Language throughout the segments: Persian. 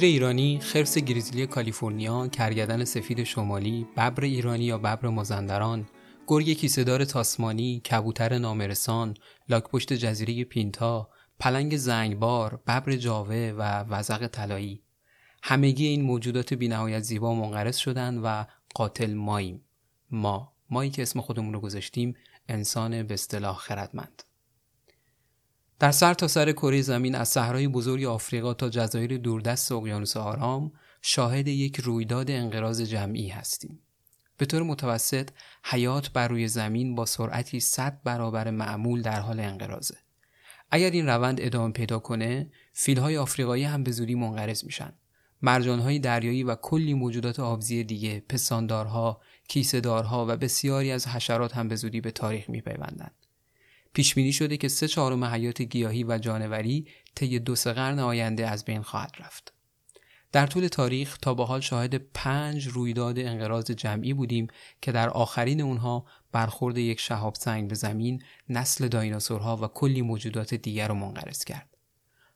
شیر ایرانی، خرس گریزلی کالیفرنیا، کرگدن سفید شمالی، ببر ایرانی یا ببر مازندران، گرگ کیسهدار تاسمانی، کبوتر نامرسان، لاکپشت جزیره پینتا، پلنگ زنگبار، ببر جاوه و وزق طلایی. همگی این موجودات بینهایت زیبا منقرض شدن و قاتل ماییم. ما مایی که اسم خودمون رو گذاشتیم انسان به اصطلاح خردمند. در تا سر کره زمین از صحرای بزرگ آفریقا تا جزایر دوردست اقیانوس آرام شاهد یک رویداد انقراض جمعی هستیم. به طور متوسط حیات بر روی زمین با سرعتی 100 برابر معمول در حال انقراضه. اگر این روند ادامه پیدا کنه، فیلهای آفریقایی هم به زودی منقرض میشن. مرجانهای دریایی و کلی موجودات آبزی دیگه، پستاندارها، کیسهدارها و بسیاری از حشرات هم به زودی به تاریخ میپیوندند. پیش بینی شده که سه چهارم حیات گیاهی و جانوری طی دو سه قرن آینده از بین خواهد رفت. در طول تاریخ تا به حال شاهد پنج رویداد انقراض جمعی بودیم که در آخرین اونها برخورد یک شهاب سنگ به زمین نسل دایناسورها و کلی موجودات دیگر رو منقرض کرد.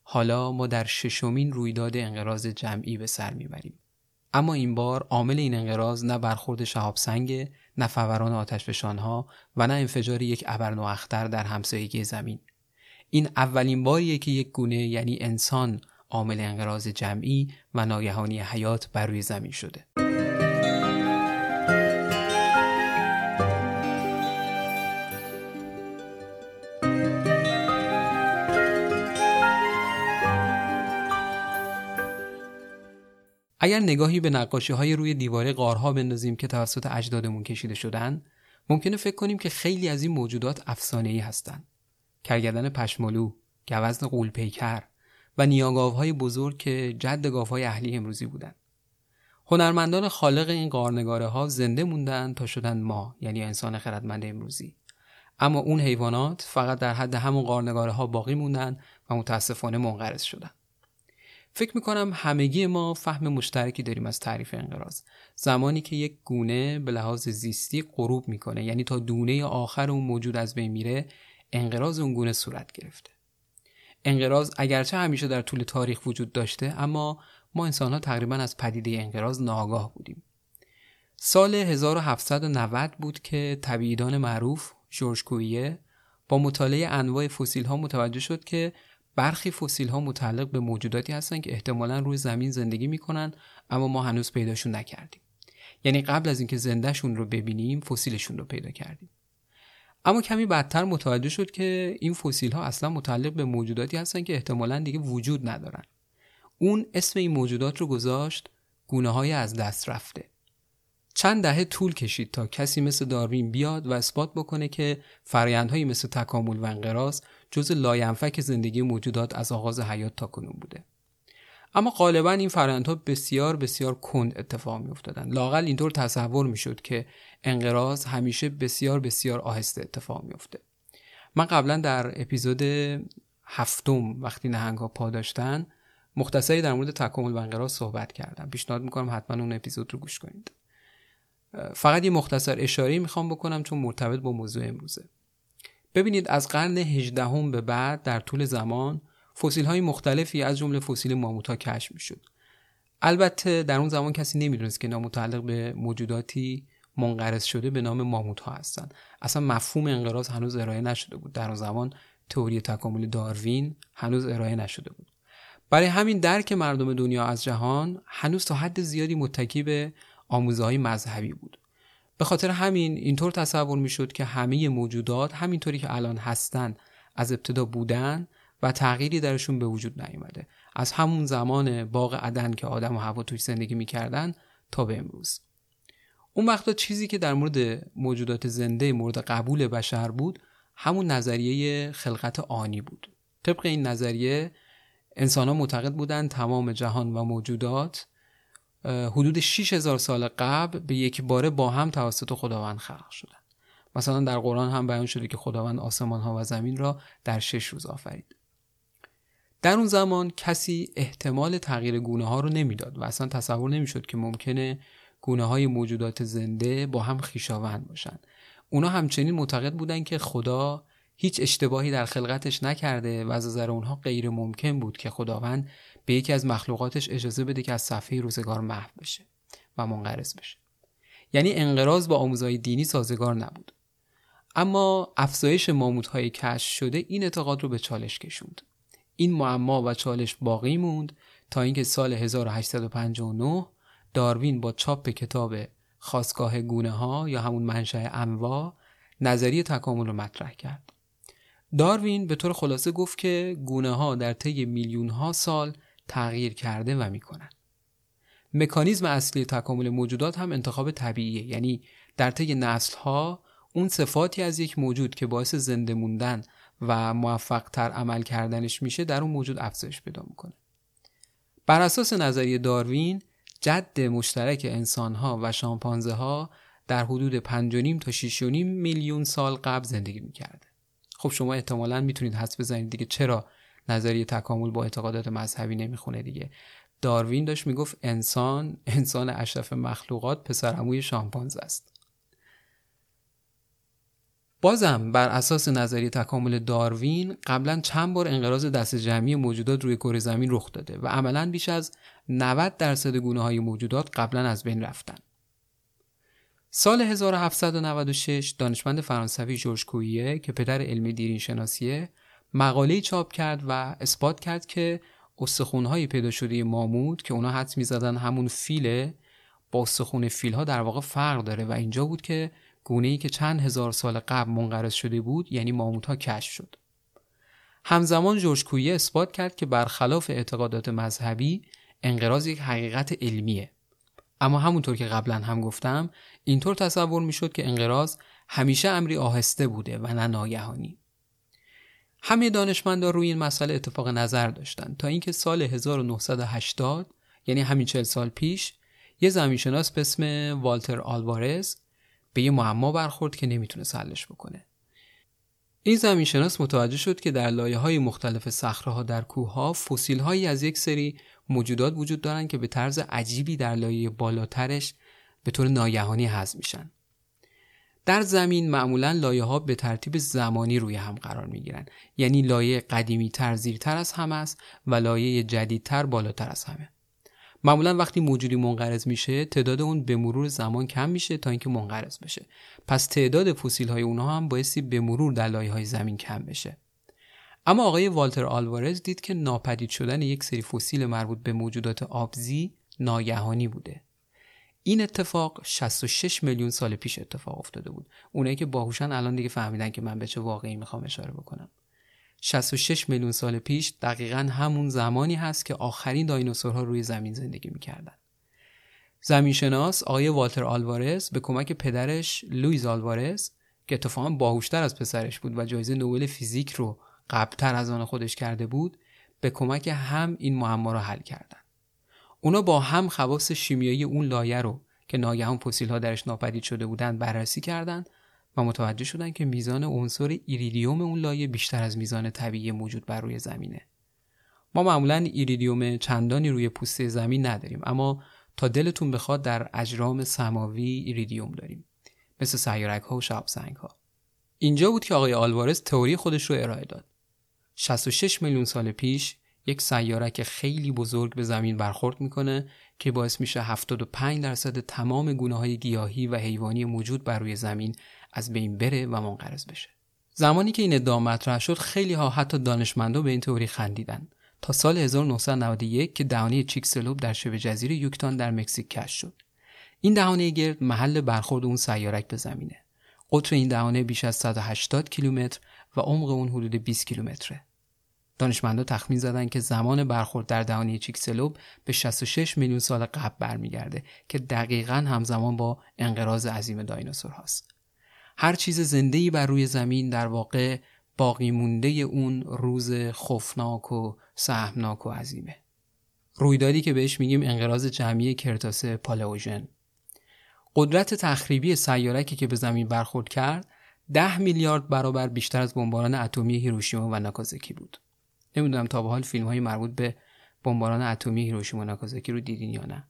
حالا ما در ششمین رویداد انقراض جمعی به سر می‌بریم. اما این بار عامل این انقراض نه برخورد شهاب سنگ نه فوران آتشفشانها و نه انفجار یک ابرنواختر در همسایگی زمین. این اولین باریه که یک گونه یعنی انسان عامل انقراض جمعی و ناگهانی حیات بر روی زمین شده. اگر نگاهی به نقاشی های روی دیواره قارها بندازیم که توسط اجدادمون کشیده شدن ممکنه فکر کنیم که خیلی از این موجودات افسانه ای هستند کرگدن پشمالو گوزن قولپیکر و نیاگاوهای بزرگ که جد گاوهای اهلی امروزی بودند هنرمندان خالق این قارنگاره ها زنده موندن تا شدن ما یعنی انسان خردمند امروزی. اما اون حیوانات فقط در حد همون قارنگاره ها باقی موندن و متاسفانه منقرض شدن. فکر می‌کنم همگی ما فهم مشترکی داریم از تعریف انقراض. زمانی که یک گونه به لحاظ زیستی غروب می‌کنه یعنی تا دونه آخر اون موجود از بین میره انقراض اون گونه صورت گرفته. انقراض اگرچه همیشه در طول تاریخ وجود داشته اما ما انسان ها تقریبا از پدیده انقراض ناگاه بودیم. سال 1790 بود که طبیعیدان معروف جورج کویه با مطالعه انواع فسیل ها متوجه شد که برخی فسیل ها متعلق به موجوداتی هستند که احتمالا روی زمین زندگی می‌کنن اما ما هنوز پیداشون نکردیم. یعنی قبل از اینکه زندهشون رو ببینیم فسیلشون رو پیدا کردیم. اما کمی بدتر متوجه شد که این فسیل ها اصلا متعلق به موجوداتی هستند که احتمالا دیگه وجود ندارن. اون اسم این موجودات رو گذاشت گونه های از دست رفته. چند دهه طول کشید تا کسی مثل داروین بیاد و اثبات بکنه که فرایندهایی مثل تکامل و انقراض جز لاینفک زندگی موجودات از آغاز حیات تا کنون بوده. اما غالبا این فرآیندها بسیار بسیار کند اتفاق می افتادن لااقل اینطور تصور می شد که انقراض همیشه بسیار بسیار آهسته اتفاق میافته. من قبلا در اپیزود هفتم وقتی نهنگ ها پا داشتن مختصری در مورد تکامل و انقراض صحبت کردم. پیشنهاد می‌کنم حتما اون اپیزود رو گوش کنید. فقط یه مختصر اشاره می‌خوام بکنم چون مرتبط با موضوع امروزه. ببینید از قرن 18 به بعد در طول زمان فسیل های مختلفی از جمله فسیل ماموت ها کشف می‌شد. البته در اون زمان کسی نمی‌دونست که نامتعلق به موجوداتی منقرض شده به نام ماموت ها هستند. اصلا مفهوم انقراض هنوز ارائه نشده بود. در اون زمان تئوری تکامل داروین هنوز ارائه نشده بود. برای همین درک مردم دنیا از جهان هنوز تا حد زیادی متکی به آموزه های مذهبی بود. به خاطر همین اینطور تصور می‌شد که همه موجودات همینطوری که الان هستن از ابتدا بودن و تغییری درشون به وجود نیومده. از همون زمان باغ عدن که آدم و هوا توش زندگی می‌کردن تا به امروز. اون وقتا چیزی که در مورد موجودات زنده مورد قبول بشر بود همون نظریه خلقت آنی بود. طبق این نظریه انسان ها معتقد بودند تمام جهان و موجودات حدود 6000 سال قبل به یک باره با هم توسط خداوند خلق شدن. مثلا در قرآن هم بیان شده که خداوند آسمان ها و زمین را در شش روز آفرید. در اون زمان کسی احتمال تغییر گونه ها رو نمی‌داد و اصلا تصور نمی‌شد که ممکنه گونه های موجودات زنده با هم خیشاوند باشن. اونا همچنین معتقد بودن که خدا هیچ اشتباهی در خلقتش نکرده و از نظر اونها غیر ممکن بود که خداوند به یکی از مخلوقاتش اجازه بده که از صفحه روزگار محو بشه و منقرض بشه. یعنی انقراض با آموزهای دینی سازگار نبود. اما افزایش ماموت‌های کشف شده این اعتقاد رو به چالش کشوند. این معما و چالش باقی موند تا اینکه سال 1859 داروین با چاپ کتاب خواستگاه گونه ها یا همون منشأ انواع نظریه تکامل رو مطرح کرد. داروین به طور خلاصه گفت که گونه ها در طی میلیون ها سال تغییر کرده و می‌کنن. مکانیزم اصلی تکامل موجودات هم انتخاب طبیعیه یعنی در طی نسل ها اون صفاتی از یک موجود که باعث زنده موندن و موفق تر عمل کردنش میشه در اون موجود افزایش پیدا می‌کنه. بر اساس نظریه داروین جد مشترک انسانها و شامپانزه ها در حدود 5.5 تا 6.5 میلیون سال قبل زندگی می‌کرده خب شما احتمالا می‌تونید حس بزنید دیگه چرا نظریه تکامل با اعتقادات مذهبی نمی‌خونه دیگه داروین داشت می‌گفت انسان انسان اشرف مخلوقات پسر عموی شامپانزه است بازم بر اساس نظریه تکامل داروین قبلا چند بار انقراض دست جمعی موجودات روی کره زمین رخ داده و عملا بیش از 90 درصد گونه های موجودات قبلا از بین رفتن. سال 1796 دانشمند فرانسوی جورج کویه که پدر علمی دیرین شناسیه مقاله چاپ کرد و اثبات کرد که استخونهای پیدا شده مامود که اونا حد می‌زدن همون فیله با استخون فیل ها در واقع فرق داره و اینجا بود که گونه ای که چند هزار سال قبل منقرض شده بود یعنی ماموت کشف شد. همزمان جورج کویه اثبات کرد که برخلاف اعتقادات مذهبی انقراض یک حقیقت علمیه. اما همونطور که قبلا هم گفتم اینطور تصور می‌شد که انقراض همیشه امری آهسته بوده و نه ناگهانی. همه دانشمندان روی این مسئله اتفاق نظر داشتند تا اینکه سال 1980 یعنی همین چل سال پیش یه زمینشناس به اسم والتر آلوارز به یه معما برخورد که نمی‌تونه حلش بکنه. این زمینشناس متوجه شد که در لایه های مختلف صخره در کوه ها فسیل هایی از یک سری موجودات وجود دارند که به طرز عجیبی در لایه بالاترش به طور ناگهانی حذف میشن. در زمین معمولا لایه ها به ترتیب زمانی روی هم قرار می گیرن یعنی لایه قدیمی تر زیرتر از هم است و لایه جدیدتر بالاتر از همه. معمولا وقتی موجودی منقرض میشه تعداد اون به مرور زمان کم میشه تا اینکه منقرض بشه. پس تعداد فسیل های اونها هم بایستی به مرور در لایه های زمین کم بشه. اما آقای والتر آلوارز دید که ناپدید شدن یک سری فسیل مربوط به موجودات آبزی ناگهانی بوده. این اتفاق 66 میلیون سال پیش اتفاق افتاده بود. اونایی که باهوشن الان دیگه فهمیدن که من به چه واقعی می‌خوام اشاره بکنم. 66 میلیون سال پیش دقیقا همون زمانی هست که آخرین دایناسورها روی زمین زندگی می‌کردن. زمینشناس آقای والتر آلوارز به کمک پدرش لویز آلوارز که اتفاقا باهوشتر از پسرش بود و جایزه نوبل فیزیک رو قبلتر از آن خودش کرده بود به کمک هم این معما رو حل کردن. اونا با هم خواص شیمیایی اون لایه رو که ناگهان فسیل ها درش ناپدید شده بودن بررسی کردند و متوجه شدن که میزان عنصر ایریدیوم اون لایه بیشتر از میزان طبیعی موجود بر روی زمینه. ما معمولا ایریدیوم چندانی روی پوسته زمین نداریم اما تا دلتون بخواد در اجرام سماوی ایریدیوم داریم مثل سیارک ها و شاب سنگ ها اینجا بود که آقای آلوارز تئوری خودش رو ارائه داد. 66 میلیون سال پیش یک سیارک خیلی بزرگ به زمین برخورد می‌کنه که باعث میشه 75 درصد تمام گونه های گیاهی و حیوانی موجود بر روی زمین از بین بره و منقرض بشه. زمانی که این ادعا مطرح شد خیلی ها حتی دانشمندا به این تئوری خندیدن. تا سال 1991 که دهانه چیکسلوب در شبه جزیره یوکتان در مکزیک کشف شد. این دهانه گرد محل برخورد اون سیارک به زمینه. قطر این دهانه بیش از 180 کیلومتر و عمق اون حدود 20 کیلومتره. دانشمندا تخمین زدن که زمان برخورد در دهانه چیکسلوب به 66 میلیون سال قبل برمیگرده که دقیقا همزمان با انقراض عظیم دایناسور هاست. هر چیز زنده بر روی زمین در واقع باقی مونده اون روز خوفناک و سهمناک و عظیمه. رویدادی که بهش میگیم انقراض جمعی کرتاس پالئوژن. قدرت تخریبی سیارکی که به زمین برخورد کرد ده میلیارد برابر بیشتر از بمباران اتمی هیروشیما و ناکازاکی بود. نمی‌دونم تا به حال فیلم های مربوط به بمباران اتمی هیروشیما ناکازاکی رو دیدین یا نه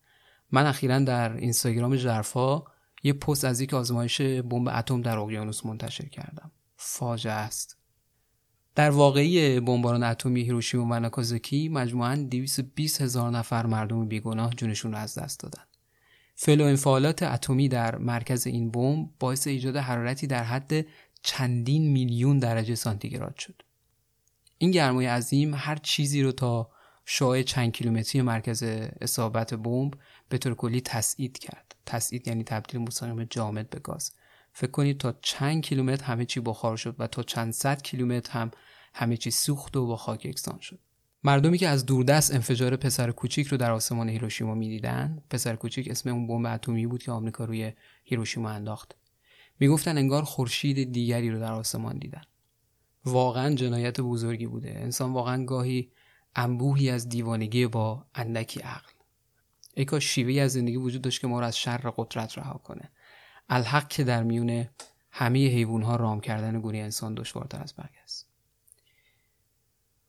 من اخیرا در اینستاگرام ژرفا یه پست از یک آزمایش بمب اتم در اقیانوس منتشر کردم فاجعه است در واقعی بمباران اتمی هیروشیما و ناکازاکی مجموعاً 220 هزار نفر مردم بیگناه جونشون رو از دست دادن. فعل و انفعالات اتمی در مرکز این بمب باعث ایجاد حرارتی در حد چندین میلیون درجه سانتیگراد شد. این گرمای عظیم هر چیزی رو تا شعاع چند کیلومتری مرکز اصابت بمب به طور کلی تسعید کرد. تسعید یعنی تبدیل مستقیم جامد به گاز. فکر کنید تا چند کیلومتر همه چی بخار شد و تا چند صد کیلومتر هم همه چی سوخت و با خاک یکسان شد. مردمی که از دوردست انفجار پسر کوچیک رو در آسمان هیروشیما می‌دیدن پسر کوچیک اسم اون بمب اتمی بود که آمریکا روی هیروشیما انداخت می‌گفتن انگار خورشید دیگری رو در آسمان دیدن واقعا جنایت بزرگی بوده. انسان واقعا گاهی انبوهی از دیوانگی با اندکی عقل. ای کاش شیوهی از زندگی وجود داشت که ما رو از شر قدرت رها کنه. الحق که در میون همه حیوانها رام کردن گونه انسان دشوارتر از بقیه است.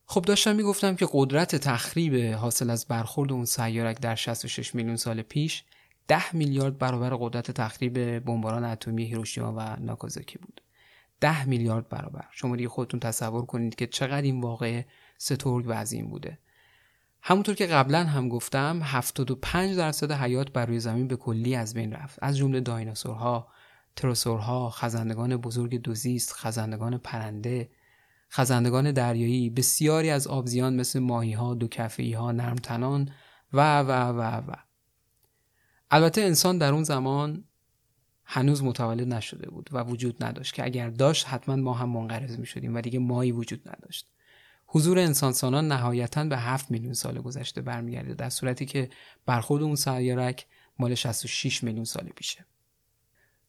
خب داشتم می‌گفتم که قدرت تخریب حاصل از برخورد اون سیارک در 66 میلیون سال پیش 10 میلیارد برابر قدرت تخریب بمباران اتمی هیروشیما و ناکازاکی بود. 10 میلیارد برابر. شما دیگه خودتون تصور کنید که چقدر این واقع سترگ و عظیم بوده. همونطور که قبلا هم گفتم 75 درصد حیات بر روی زمین به کلی از بین رفت. از جمله دایناسورها تروسورها خزندگان بزرگ دوزیست خزندگان پرنده خزندگان دریایی بسیاری از آبزیان مثل ماهی ها دو کفهی ها نرمتنان و و و و. البته انسان در اون زمان هنوز متولد نشده بود و وجود نداشت که اگر داشت حتما ما هم منقرض می شدیم و دیگه مایی وجود نداشت حضور انسان سالان نهایتا به 7 میلیون سال گذشته برمیگرده در صورتی که برخورد اون سیارک مال 66 میلیون سال پیشه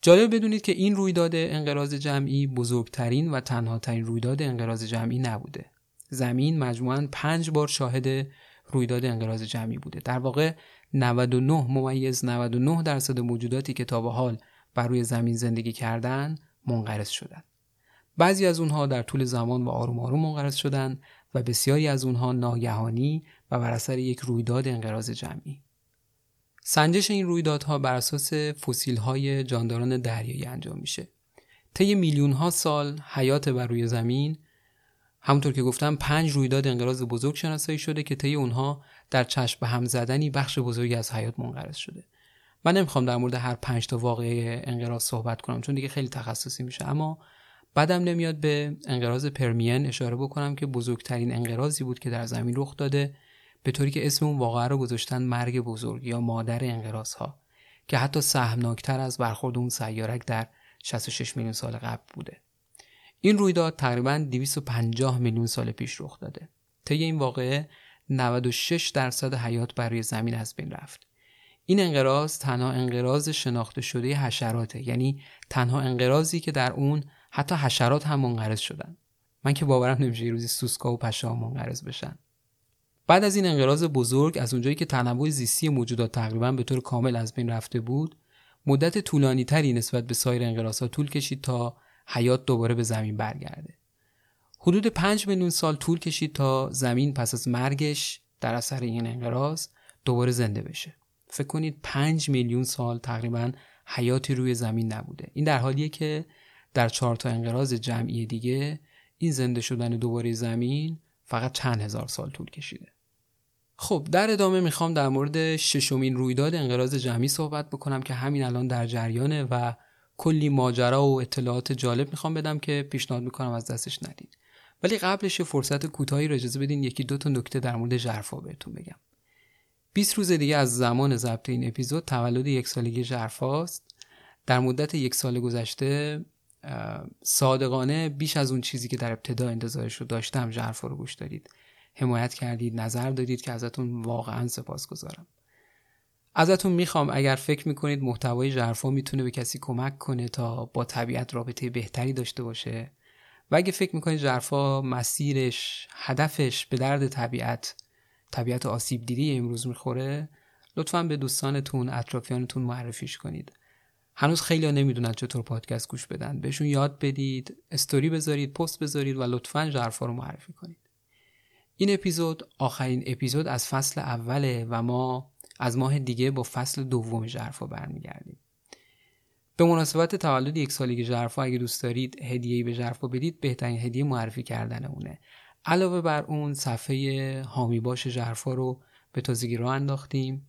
جالب بدونید که این رویداد انقراض جمعی بزرگترین و تنها ترین رویداد انقراض جمعی نبوده. زمین مجموعاً پنج بار شاهد رویداد انقراض جمعی بوده. در واقع 99 ممیز 99 درصد موجوداتی که تا به حال بر روی زمین زندگی کردن منقرض شدند. بعضی از اونها در طول زمان و آروم آروم منقرض شدند و بسیاری از اونها ناگهانی و بر اثر یک رویداد انقراض جمعی. سنجش این رویدادها بر اساس فسیل های جانداران دریایی انجام میشه. طی میلیون ها سال حیات بر روی زمین همونطور که گفتم پنج رویداد انقراض بزرگ شناسایی شده که طی اونها در چشم به هم زدنی بخش بزرگی از حیات منقرض شده. من نمی‌خوام در مورد هر پنج تا واقعه انقراض صحبت کنم چون دیگه خیلی تخصصی میشه. اما بعدم نمیاد به انقراض پرمین اشاره بکنم که بزرگترین انقراضی بود که در زمین رخ داده به طوری که اسم اون واقعه رو گذاشتن مرگ بزرگ یا مادر انقراض ها که حتی سهمناکتر از برخورد اون سیارک در 66 میلیون سال قبل بوده. این رویداد تقریبا 250 میلیون سال پیش رخ داده. طی این واقعه 96 درصد حیات بر روی زمین از بین رفت. این انقراض تنها انقراض شناخته شده حشراته. یعنی تنها انقراضی که در اون حتی حشرات هم منقرض شدن. من که باورم نمیشه یه روزی سوسکا و پشه منقرض بشن. بعد از این انقراض بزرگ از اونجایی که تنوع زیستی موجودات تقریبا به طور کامل از بین رفته بود مدت طولانی تری نسبت به سایر انقراضها طول کشید تا حیات دوباره به زمین برگرده. حدود 5 میلیون سال طول کشید تا زمین پس از مرگش در اثر این انقراض دوباره زنده بشه. فکر کنید 5 میلیون سال تقریبا حیاتی روی زمین نبوده. این در حالیه که در چهار تا انقراض جمعی دیگه این زنده شدن دوباره زمین فقط چند هزار سال طول کشیده. خب در ادامه می‌خوام در مورد ششمین رویداد انقراض جمعی صحبت بکنم که همین الان در جریانه و کلی ماجرا و اطلاعات جالب می‌خوام بدم که پیشنهاد می‌کنم از دستش ندید. ولی قبلش فرصت کوتاهی رو اجازه بدین یکی دو تا نکته در مورد ژرفا بهتون بگم. 20 روز دیگه از زمان ضبط این اپیزود تولد یک سالگی ژرفاست. در مدت یک سال گذشته صادقانه بیش از اون چیزی که در ابتدا انتظارش رو داشتم ژرفا رو گوش دارید حمایت کردید نظر دادید که ازتون واقعا سپاس گذارم. ازتون می‌خوام اگر فکر می‌کنید محتوای ژرفا می‌تونه به کسی کمک کنه تا با طبیعت رابطه بهتری داشته باشه. و اگه فکر می‌کنید ژرفا مسیرش هدفش به درد طبیعت طبیعت آسیب دیدی امروز می‌خوره لطفا به دوستانتون اطرافیانتون معرفیش کنید. هنوز خیلی ها نمی‌دونن چطور پادکست گوش بدن. بهشون یاد بدید استوری بذارید پست بذارید و لطفا ژرفا رو معرفی کنید. این اپیزود آخرین اپیزود از فصل اوله و ما از ماه دیگه با فصل دوم ژرفا برمیگردیم. به مناسبت تولد یک سالگی ژرفا اگه دوست دارید هدیه‌ای به ژرفا بدید بهترین هدیه معرفی کردن اونه. علاوه بر اون صفحه حامی باش ژرفا رو به تازگی راه انداختیم.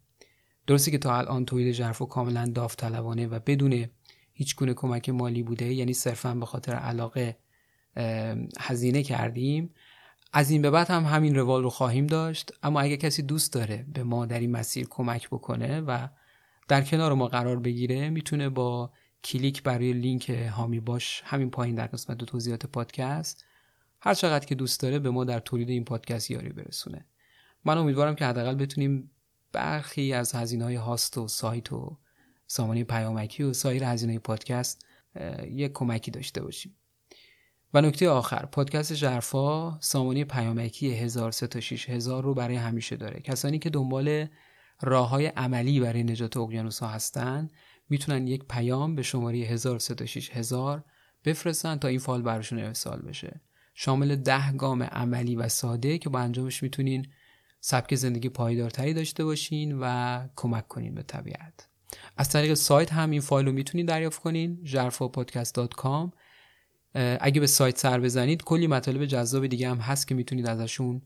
درسته که تا الان تولید ژرفا کاملا داوطلبانه و بدون هیچ گونه کمک مالی بوده یعنی صرفا به خاطر علاقه هزینه کردیم. از این به بعد هم همین روال رو خواهیم داشت. اما اگه کسی دوست داره به ما در این مسیر کمک بکنه و در کنار ما قرار بگیره می‌تونه با کلیک برای لینک هامی باش همین پایین در قسمت توضیحات پادکست هر چقدر که دوست داره به ما در تولید این پادکست یاری برسونه. من امیدوارم که حداقل بتونیم برخی از هزینه های هاست و سایت و سامانه پیامکی و سایر هزینه پادکست یک کمکی داشته باشیم. و نکته آخر پادکست ژرفا سامانه پیامکی 1000 رو برای همیشه داره. کسانی که دنبال راه های عملی برای نجات اقیانوس ها هستن می‌تونن یک پیام به شماره 1000 بفرستن تا این فایل براشون ارسال بشه. شامل ده گام عملی و ساده که با انجامش می‌تونین سبک زندگی پایدارتری داشته باشین و کمک کنین به طبیعت. از طریق سایت هم این فایل رو می‌تونین دریافت کنین جرفاپادکست.com اگه به سایت سر بزنید کلی مطالب جذاب دیگه هم هست که می‌تونید ازشون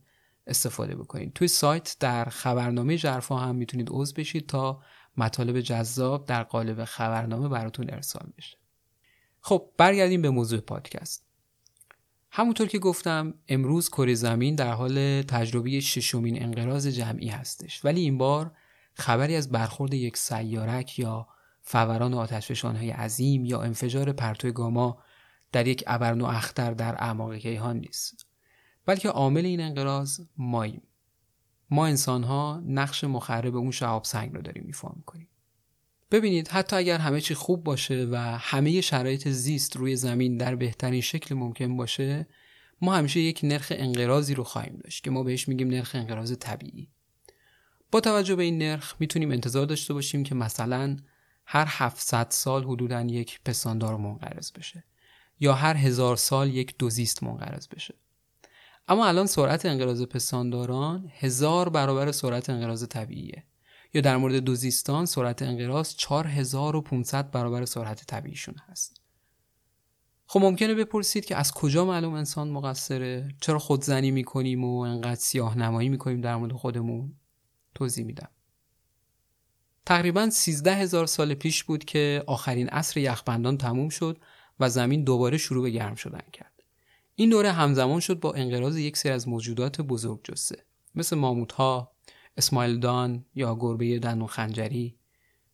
استفاده بکنید توی سایت در خبرنامه جرفا هم می‌تونید عضو بشید تا مطالب جذاب در قالب خبرنامه براتون ارسال بشه. خب برگردیم به موضوع پادکست. همونطور که گفتم امروز کره زمین در حال تجربه ششمین انقراض جمعی هستش. ولی این بار خبری از برخورد یک سیارک یا فوران آتشفشانهای عظیم یا انفجار پرتو گاما در یک ابرنو اختر در اعماق کیهان نیست بلکه عامل این انقراض ماییم. ما انسان ها نقش مخرب اون شهاب سنگ رو داریم ایفا می‌کنیم. ببینید حتی اگر همه چی خوب باشه و همه شرایط زیست روی زمین در بهترین شکل ممکن باشه ما همیشه یک نرخ انقراضی رو خواهیم داشت که ما بهش میگیم نرخ انقراض طبیعی. با توجه به این نرخ می‌تونیم انتظار داشته باشیم که مثلا هر 700 سال حدودا یک پستاندار منقرض بشه یا هر هزار سال یک دوزیست منقرض بشه. اما الان سرعت انقراض پستانداران هزار برابر سرعت انقراض طبیعیه. یا در مورد دوزیستان سرعت انقراض 4500 برابر سرعت طبیعیشون هست. خب ممکنه بپرسید که از کجا معلوم انسان مقصره؟ چرا خودزنی می‌کنیم و انقدر سیاه نمایی می‌کنیم در مورد خودمون؟ توضیح میدم. تقریبا 13 هزار سال پیش بود که آخرین عصر یخبندان تموم شد و زمین دوباره شروع به گرم شدن کرد. این دوره همزمان شد با انقراض یک سری از موجودات بزرگ جسه مثل ماموت ها اسمایل دان یا گربه دندون خنجری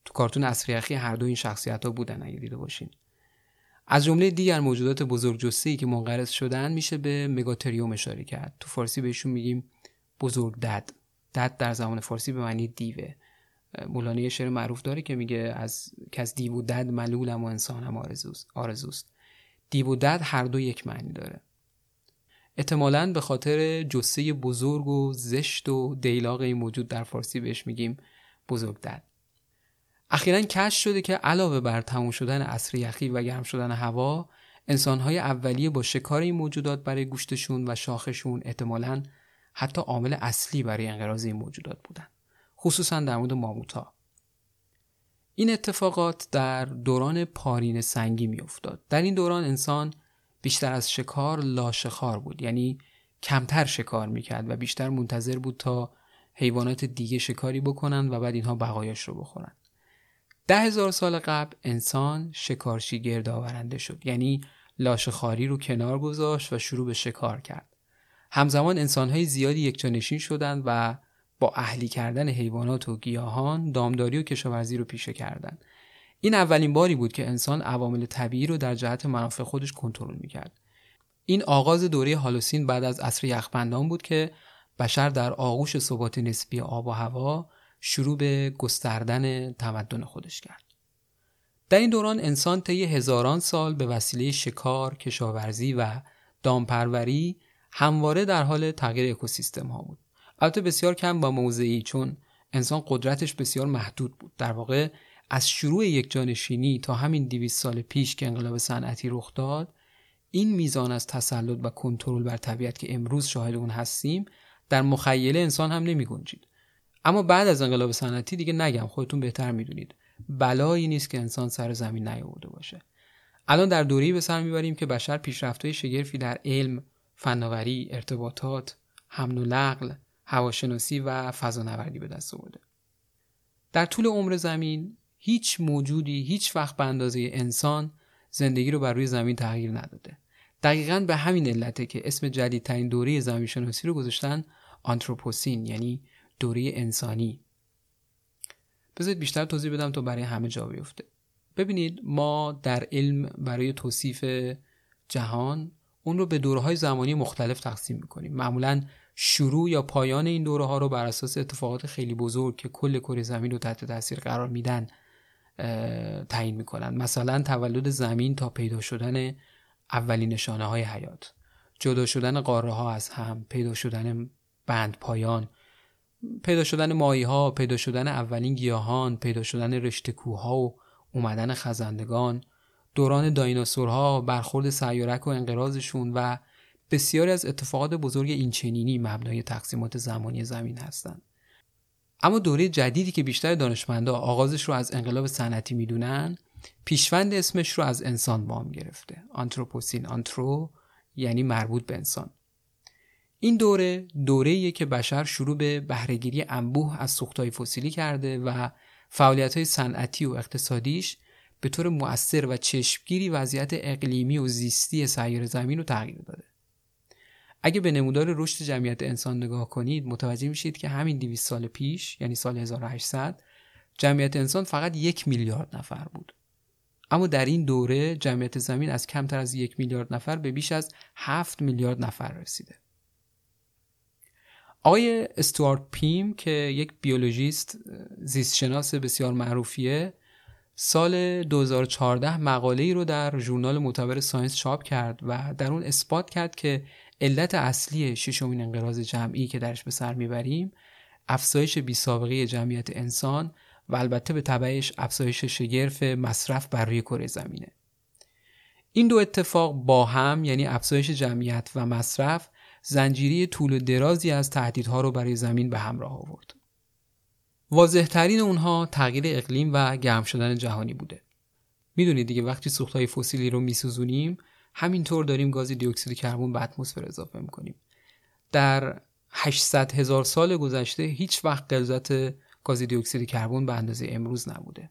تو کارتون اصریخی هر دو این شخصیت ها بودن اگه دیده باشین. از جمله دیگر موجودات بزرگ جسه ای که منقرض شدن میشه به مگاتریوم اشاره کرد. تو فارسی بهشون میگیم بزرگ دد. دد در زمان فارسی به معنی دیوه. مولانا یه شعر معروف داره که میگه از که از دیو و دد ملولم و انسانم آرزوست. آرزوست. دیو و دد هر دو یک معنی داره. احتمالا به خاطر جسه بزرگ و زشت و دیلاقی موجود در فارسی بهش میگیم بزرگ دد اخیرا کش شده که علاوه بر تموم شدن عصر یخی و گرم شدن هوا انسانهای اولیه با شکار این موجودات برای گوشتشون و شاخشون احتمالا حتی عامل اصلی برای انقراض این موجودات بودن خصوصا در مورد ماموتا این اتفاقات در دوران پارین سنگی میافتاد. در این دوران انسان بیشتر از شکار لاشخار بود. یعنی کمتر شکار می‌کرد و بیشتر منتظر بود تا حیوانات دیگه شکاری بکنن و بعد اینها بقایاش رو بخورن. ده هزار سال قبل انسان شکارچی گردآورنده شد. یعنی لاشخاری رو کنار گذاشت و شروع به شکار کرد. همزمان انسانهای زیادی یکجانشین شدند و با اهلی کردن حیوانات و گیاهان دامداری و کشاورزی رو پیشه کردند. این اولین باری بود که انسان عوامل طبیعی رو در جهت منافع خودش کنترل می‌کرد این آغاز دوره هالوسین بعد از عصر یخبندان بود که بشر در آغوش ثبات نسبی آب و هوا شروع به گستردن تمدن خودش کرد در این دوران انسان طی هزاران سال به وسیله شکار، کشاورزی و دامپروری همواره در حال تغییر اکوسیستم ها بود. البته بسیار کم با موضعی چون انسان قدرتش بسیار محدود بود. در واقع از شروع یک جانشینی تا همین 200 سال پیش که انقلاب صنعتی رخ داد این میزان از تسلط و کنترل بر طبیعت که امروز شاهد اون هستیم در مخیله انسان هم نمی گنجید. اما بعد از انقلاب صنعتی دیگه نگم خودتون بهتر می‌دونید بلایی نیست که انسان سر زمین نیاورده باشه الان در دوره‌ای به سر می‌بریم که بشر پیشرفت‌های شگرفی در علم، فناوری، ارتباطات، حمل و نقل، هواشناسی و فضانوردی به دست آورده. در طول عمر زمین هیچ موجودی هیچ وقت به اندازه انسان زندگی رو بر روی زمین تغییر نداده. دقیقا به همین علته که اسم جدیدترین دوره زمین شناسی رو گذاشتن آنتروپوسین یعنی دوره انسانی. بذارید بیشتر توضیح بدم تا برای همه جا بیفته. ببینید ما در علم برای توصیف جهان اون رو به دوره های زمانی مختلف تقسیم می‌کنیم معمولا شروع یا پایان این دوره ها رو بر اساس اتفاقات خیلی بزرگ که کل کره زمین رو تحت تاثیر قرار میدن تعیین می‌کنن. مثلا تولد زمین تا پیدا شدن اولین نشانه های حیات. جدا شدن قاره ها از هم پیدا شدن بند پایان پیدا شدن ماهی ها پیدا شدن اولین گیاهان پیدا شدن رشته کوه و اومدن خزندگان. دوران دایناسورها برخورد سیارک و انقراضشون و بسیاری از اتفاقات بزرگ اینچنینی مبنای تقسیمات زمانی زمین هستند. اما دوره جدیدی که بیشتر دانشمندا آغازش رو از انقلاب صنعتی می‌دونن پیشوند اسمش رو از انسان وام گرفته. آنتروپوسین آنترو یعنی مربوط به انسان. این دوره دوره که بشر شروع به بهرهگیری انبوه از سوختهای فسیلی کرده و فعالیت های صنعتی و اقتصادیش به طور مؤثر و چشمگیری وضعیت اقلیمی و زیستی سیاره زمین رو تغییر داده. اگه به نمودار رشد جمعیت انسان نگاه کنید متوجه میشید که همین 200 سال پیش یعنی سال 1800 جمعیت انسان فقط یک میلیارد نفر بود. اما در این دوره جمعیت زمین از کمتر از یک میلیارد نفر به بیش از هفت میلیارد نفر رسیده. آقای استوارت پیم که یک بیولوژیست زیستشناس بسیار معروفیه سال 2014 مقاله ای رو در ژورنال معتبر Science چاپ کرد و در اون اثبات کرد که علت اصلی ششمین انقراض جمعی که درش به سر می‌بریم افزایش بی سابقه جمعیت انسان و البته به تبعش افزایش شگرف مصرف بر روی کره زمینه. این دو اتفاق با هم یعنی افزایش جمعیت و مصرف زنجیری طول و درازی از تهدیدها رو برای زمین به همراه آورد. واضح ترین اونها تغییر اقلیم و گرم شدن جهانی بوده. می‌دونید دیگه وقتی سوختهای فسیلی رو میسوزونیم همینطور داریم گاز دی اکسید کربن به اتمسفر اضافه می‌کنیم. در 800 هزار سال گذشته هیچ وقت غلظت گاز دی اکسید کربن به اندازه امروز نبوده.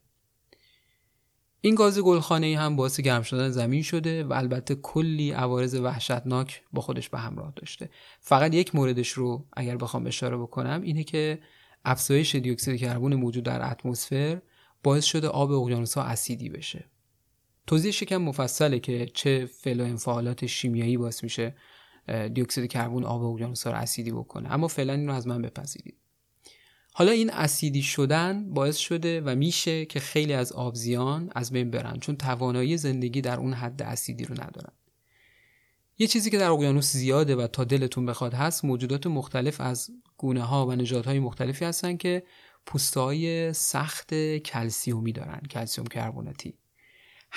این گاز گلخانه ای هم باعث گرم شدن زمین شده و البته کلی عوارض وحشتناک با خودش به همراه داشته. فقط یک موردش رو اگر بخوام اشاره بکنم اینه که افزایش دی اکسید کربن موجود در اتمسفر باعث شده آب اقیانوس‌ها اسیدی بشه. توضیح شکم مفصله که چه فعل و انفعالات شیمیایی باعث میشه دی اکسید کربن آب اقیانوس‌ها رو اسیدی بکنه. اما فعلا اینو از من بپذیرید. حالا این اسیدی شدن باعث شده و میشه که خیلی از آبزیان از بین برن چون توانایی زندگی در اون حد اسیدی رو ندارن. یه چیزی که در اقیانوس زیاده و تا دلتون بخواد هست موجودات مختلف از گونه ها و نژادهای مختلفی هستن که پوستهای سخت کلسیومی دارن کلسیوم کربوناتی.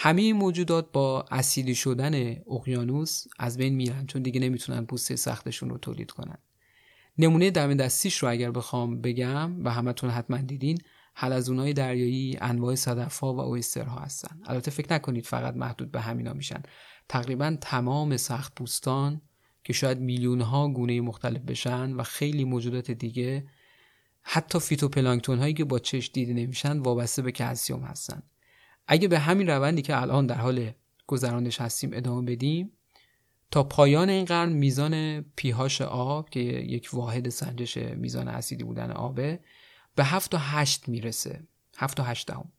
همه موجودات با اسیدی شدن اقیانوس از بین میرن چون دیگه نمی‌تونن پوسته سختشون رو تولید کنن. نمونه دم دستیش رو اگر بخوام بگم و همتون حتما دیدین حلزونای دریایی انواع صدفها و oyster ها هستن. البته فکر نکنید فقط محدود به همینا میشن. تقریبا تمام سخت پوستان که شاید میلیون ها گونه مختلف بشن و خیلی موجودات دیگه حتی فیتوپلانکتون هایی که با چشم دیده نمیشن وابسته به کلسیوم هستن. اگه به همین روندی که الان در حال گذراندش هستیم ادامه بدیم تا پایان این قرن میزان پیهاش آب که یک واحد سنجش میزان اسیدی بودن آبه به 7 تا 8 می‌رسه. 7 تا 8 دهم.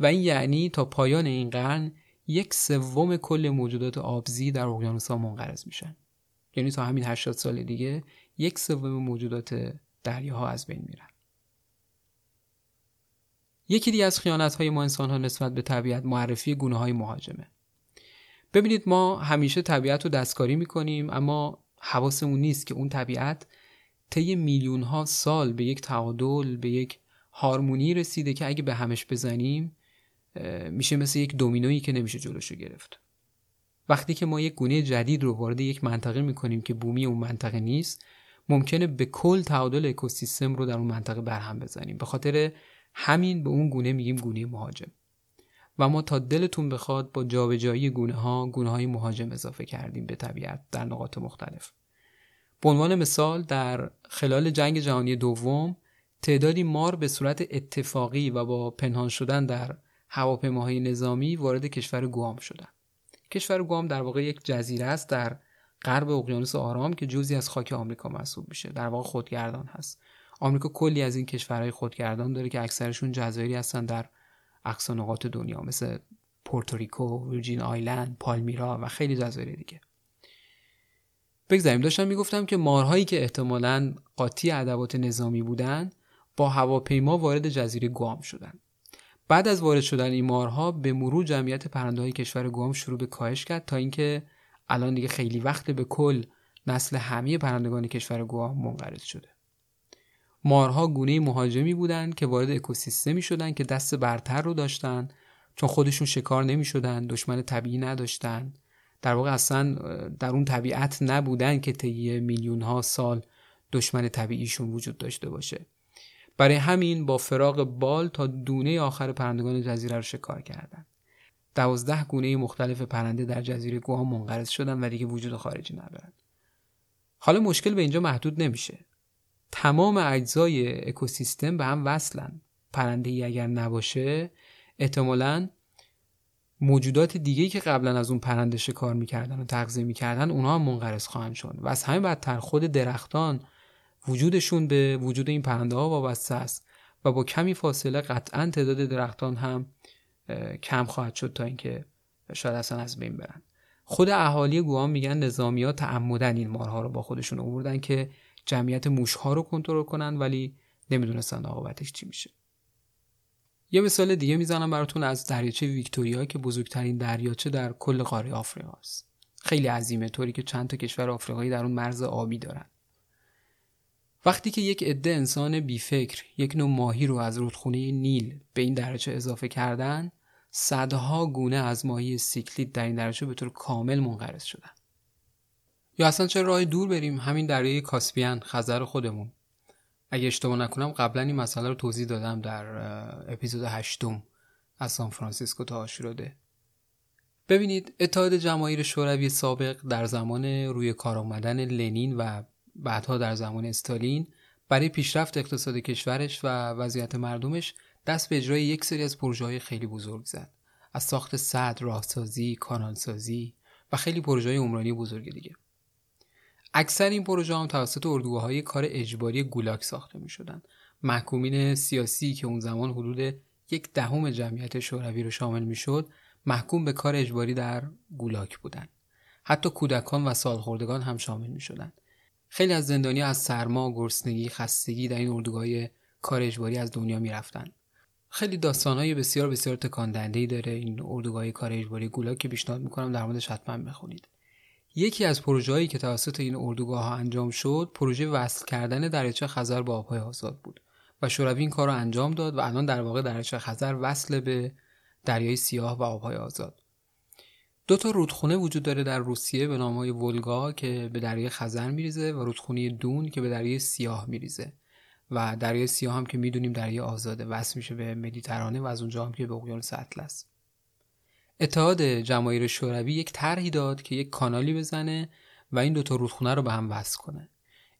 و این یعنی تا پایان این قرن یک سوم کل موجودات آبزی در اقیانوس ها منقرض میشن. یعنی تا همین 80 سال دیگه یک سوم موجودات دریاها از بین میرن. یکی دیگه از خیانت های ما انسان ها نسبت به طبیعت معرفی گونه های مهاجمه. ببینید ما همیشه طبیعت رو دستکاری می‌کنیم اما حواسمون نیست که اون طبیعت طی میلیون ها سال به یک تعادل به یک هارمونی رسیده که اگه به همش بزنیم میشه مثل یک دومینویی که نمیشه جلوشو گرفت. وقتی که ما یک گونه جدید رو وارد یک منطقه می‌کنیم که بومی اون منطقه نیست ممکنه به کل تعادل اکوسیستم رو در اون منطقه برهم بزنیم. به خاطر همین به اون گونه میگیم گونه مهاجم. و ما تا دلتون بخواد با جابجایی گونه ها گونه های مهاجم اضافه کردیم به طبیعت در نقاط مختلف. به عنوان مثال در خلال جنگ جهانی دوم تعدادی مار به صورت اتفاقی و با پنهان شدن در هواپیماهای نظامی وارد کشور گوام شدند. کشور گوام در واقع یک جزیره است در غرب اقیانوس آرام که جزی از خاک آمریکا محسوب میشه. در واقع خودگردان هست. آمریکا کلی از این کشورهای خودگردان داره که اکثرشون جزایری هستن در اقصا نقاط دنیا مثل پورتوریکو، ویرجین آیلند، پالمیرا و خیلی جزایر دیگه. بگذاریم. داشتم می‌گفتم که مارهایی که احتمالا قاطی ادوات نظامی بودن با هواپیما وارد جزیره گوام شدند. بعد از وارد شدن این مارها به مرور جمعیت پرنده های کشور گوام شروع به کاهش کرد تا اینکه الان دیگه خیلی وقت به کل نسل همه پرندگان کشور گوام منقرض شده. مارها گونه مهاجمی بودند که وارد اکوسیستمی شدن که دست برتر رو داشتن چون خودشون شکار نمی شدن دشمن طبیعی نداشتن در واقع اصلا در اون طبیعت نبودن که طی میلیون ها سال دشمن طبیعیشون وجود داشته باشه برای همین با فراغ بال تا دونه آخر پرندگان جزیره رو شکار کردند. دوازده گونه مختلف پرنده در جزیره گوام منقرض شدن و دیگه وجود خارجی ندارن. حالا مشکل به اینجا محدود نمیشه. تمام اجزای اکوسیستم به هم وصلن. پرنده ای اگر نباشه احتمالا موجودات دیگه که قبلا از اون پرنده شکار می‌کردن و تغذیه می‌کردن اونها هم منقرض خواهند شد و از همین بدتر خود درختان وجودشون به وجود این پرنده ها وابسته است و با کمی فاصله قطعا تعداد درختان هم کم خواهد شد تا اینکه شاید اصلا از بین برن خود اهالی گوام میگن نظامی ها تعمدن این مارها رو با خودشون آوردن که جمعیت موش ها رو کنترل کنن ولی نمی‌دونستن عاقبتش چی میشه. یه مثال دیگه می‌زنم براتون از دریاچه ویکتوریا که بزرگترین دریاچه در کل قاره آفریقا است. خیلی عظیمه طوری که چند تا کشور آفریقایی در اون مرز آبی دارن. وقتی که یک عده انسان بیفکر یک نوع ماهی رو از رودخونه نیل به این درجه اضافه کردن صدها گونه از ماهی سیکلیت در این دریاچه به طور کامل منقرض شدن. یا اصلا چه راه دور بریم؟ همین دریای کاسپیان خزر خودمون. اگه اشتباه نکنم قبلا این مسئله رو توضیح دادم در اپیزود هشتم از سان فرانسیسکو تا آشوراده ببینید اتحاد جماهیر شوروی سابق در زمان روی کار آمدن لنین و بعدها در زمان استالین برای پیشرفت اقتصاد کشورش و وضعیت مردمش دست به اجرای یک سری از پروژه های خیلی بزرگ زد. از ساخت صد راهسازی کانالسازی و خیلی پروژه های عمرانی بزرگ دیگه. اکثر این پروژه هم توسط اردوگاه های کار اجباری گولاک ساخته می شدن. محکومین سیاسی که اون زمان حدود یک دهم جمعیت شوروی رو شامل می شد محکوم به کار اجباری در گولاک بودند. حتی کودکان و سالخوردگان هم شامل می شدن. خیلی از زندانی از سرما، گرسنگی، خستگی در این اردوگاه کار اجباری از دنیا می‌رفتن. خیلی داستانهای بسیار بسیار تکان داره این اردوگاه کار اجباری گولا که پیشنهاد می‌کنم در موردش حتما بخونید. یکی از پروژه‌هایی که توسط این اردوگاه ها انجام شد پروژه وصل کردن دریاچه خزر با آبهای آزاد بود و شوروی این کار رو انجام داد و الان در واقع دریاچه خزر وصل به دریای سیاه و آبهای آزاد. دو تا رودخونه وجود داره در روسیه به نام های ولگا که به دریای خزر میریزه و رودخونه دون که به دریای سیاه میریزه. و دریای سیاه هم که می‌دونیم دریای آزاده وصل میشه به مدیترانه و از اونجا هم که به اقیانوس اطلس. اتحاد جماهیر شوروی یک طرحی داد که یک کانالی بزنه و این دوتا رودخونه رو به هم وصل کنه.